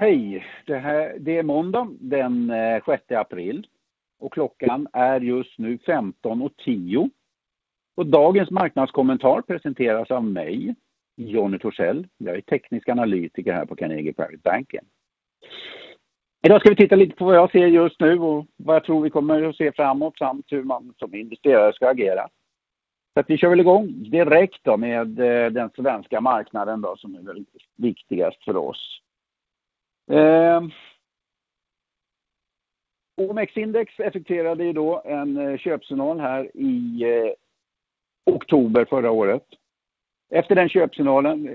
Hej! Det, här, det är måndag den eh, 6 april och klockan är just nu 15.10. Och dagens marknadskommentar presenteras av mig, Jonny Torssell. Jag är teknisk analytiker här på Carnegie Private Banking. Idag ska vi titta lite på vad jag ser just nu och vad jag tror vi kommer att se framåt samt hur man som investerare ska agera. Så att vi kör väl igång direkt då med eh, den svenska marknaden då som är väl viktigast för oss. Eh, OMX-index effekterade ju då en eh, köpsignal här i eh, oktober förra året. Efter den köpsignalen,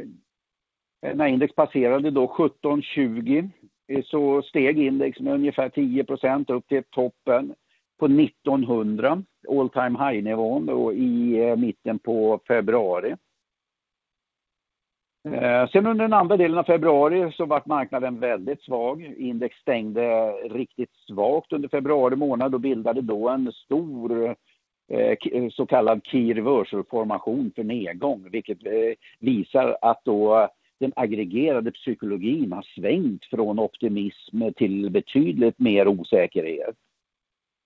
eh, när index passerade då 1720, eh, så steg index med ungefär 10% upp till toppen på 1900, all time high-nivån då i mitten på februari. Eh, sen under den andra delen av februari så var marknaden väldigt svag. Index stängde riktigt svagt under februari månad och bildade då en stor eh, eh, så kallad key reversal-formation för nedgång, vilket visar att då den aggregerade psykologin har svängt från optimism till betydligt mer osäkerhet.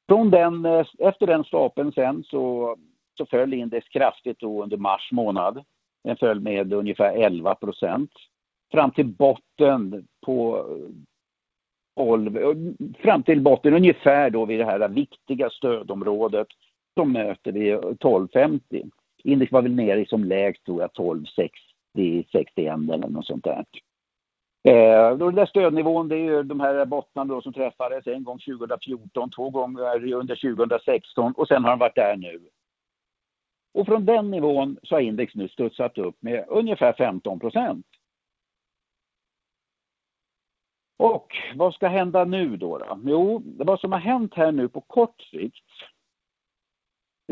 Från den, efter den stapeln sen så, så föll index kraftigt då under mars månad. Den föll med ungefär 11 procent. Fram till botten på eh, 12, eh, fram till botten ungefär då vid det här viktiga stödområdet så möter vi 1250. Index var väl nere som lägst tror jag 1260, 61 eller något sånt där. Eh, den där stödnivån, det är ju de här bottnarna då som träffades en gång 2014, två gånger under 2016 och sen har de varit där nu. Och från den nivån så har index nu studsat upp med ungefär 15 procent. Och vad ska hända nu då, då? Jo, vad som har hänt här nu på kort sikt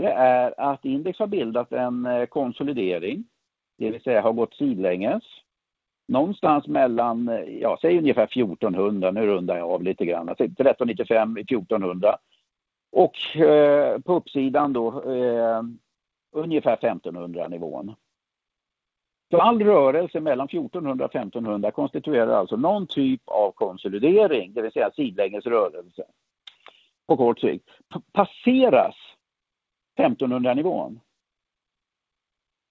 det är att index har bildat en eh, konsolidering, det vill säga har gått sidlänges. Någonstans mellan, eh, ja, säg ungefär 1400, nu rundar jag av lite grann, 1395, 1400. Och eh, på uppsidan då eh, ungefär 1500 nivån. Så all rörelse mellan 1400 och 1500 konstituerar alltså någon typ av konsolidering, det vill säga sidlänges rörelse på kort sikt. Passeras 1500 nivån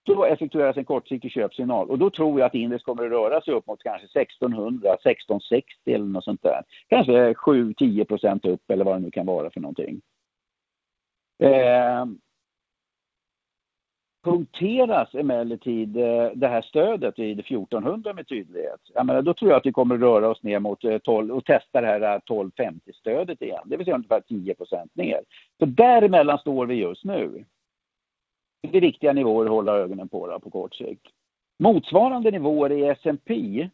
då effektueras en kortsiktig köpsignal och då tror jag att index kommer att röra sig upp mot kanske 1600, 1660 eller något sånt där. Kanske 7-10 procent upp eller vad det nu kan vara för någonting. Eh, punkteras emellertid eh, det här stödet vid 1400 med tydlighet, jag menar, då tror jag att vi kommer att röra oss ner mot eh, 12 och testa det här eh, 1250-stödet igen, det vill säga ungefär 10% ner. Så däremellan står vi just nu. Det är viktiga nivåer att hålla ögonen på då, på kort sikt. Motsvarande nivåer i S&P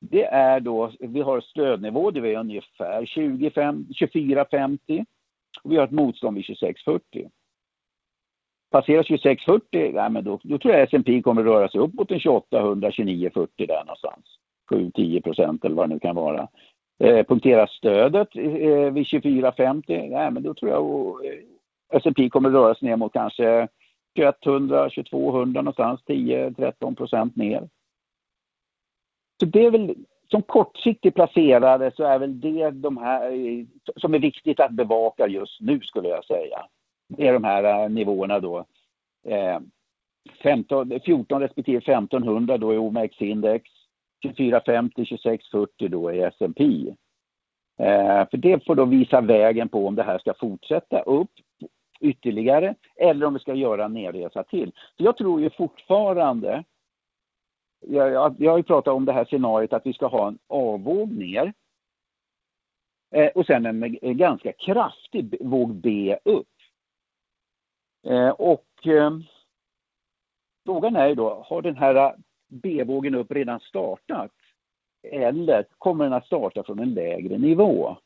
det är då, vi har stödnivå, det är ungefär 24,50 och vi har ett motstånd vid 26,40. Passerar 2640, nej, men då, då tror jag S&P kommer att röra sig upp mot en 2800, 2940 där någonstans. 7-10 procent eller vad det nu kan vara. Eh, punkterar stödet eh, vid 2450, nej men då tror jag eh, S&P kommer att röra sig ner mot kanske 2100, 2200 någonstans, 10-13 procent ner. Så det är väl som kortsiktigt placerare, så är väl det de här eh, som är viktigt att bevaka just nu skulle jag säga är de här eh, nivåerna då. Eh, 15, 14 respektive 1500 då i OMX-index. 2450, 2640 då i S&P. Eh, för det får då visa vägen på om det här ska fortsätta upp ytterligare eller om vi ska göra en nedresa till. Så jag tror ju fortfarande, jag, jag, jag har ju pratat om det här scenariot att vi ska ha en avvåg ner eh, och sen en, en ganska kraftig våg B upp. Eh, och eh, frågan är ju då, har den här eh, B-vågen upp redan startat? Eller kommer den att starta från en lägre nivå?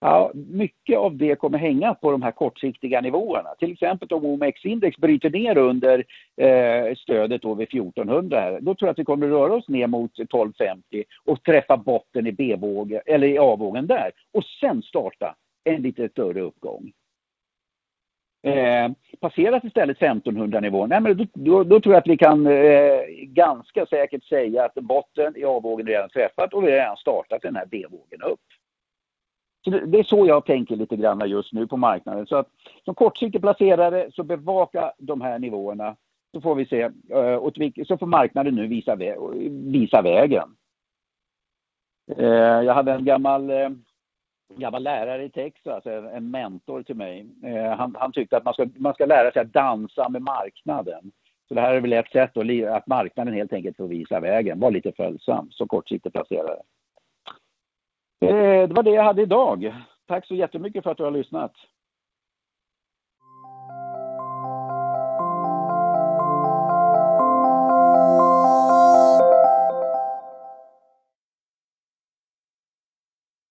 Ja, mycket av det kommer hänga på de här kortsiktiga nivåerna. Till exempel om OMX-index bryter ner under eh, stödet då vid 1400 här, då tror jag att vi kommer att röra oss ner mot 1250 och träffa botten i B-vågen, eller i A-vågen där och sen starta en lite större uppgång. Eh, passerat istället 1500 nivån, nej, men då, då, då, tror jag att vi kan eh, ganska säkert säga att botten i A-vågen redan träffat och vi har redan startat den här B-vågen upp. Så det, det, är så jag tänker lite grann just nu på marknaden. Så att som kortsiktig placerare så bevaka de här nivåerna så får vi se, eh, så får marknaden nu visa, vä visa vägen. Eh, jag hade en gammal eh, Mm. gammal lärare i Texas, alltså, en mentor till mig. Eh, han, han tyckte att man ska, man ska lära sig att dansa med marknaden. Så det här är väl ett sätt då, att marknaden helt enkelt får visa vägen. Var lite följsam som kortsiktig placerare. Eh, det var det jag hade idag. Tack så jättemycket för att du har lyssnat.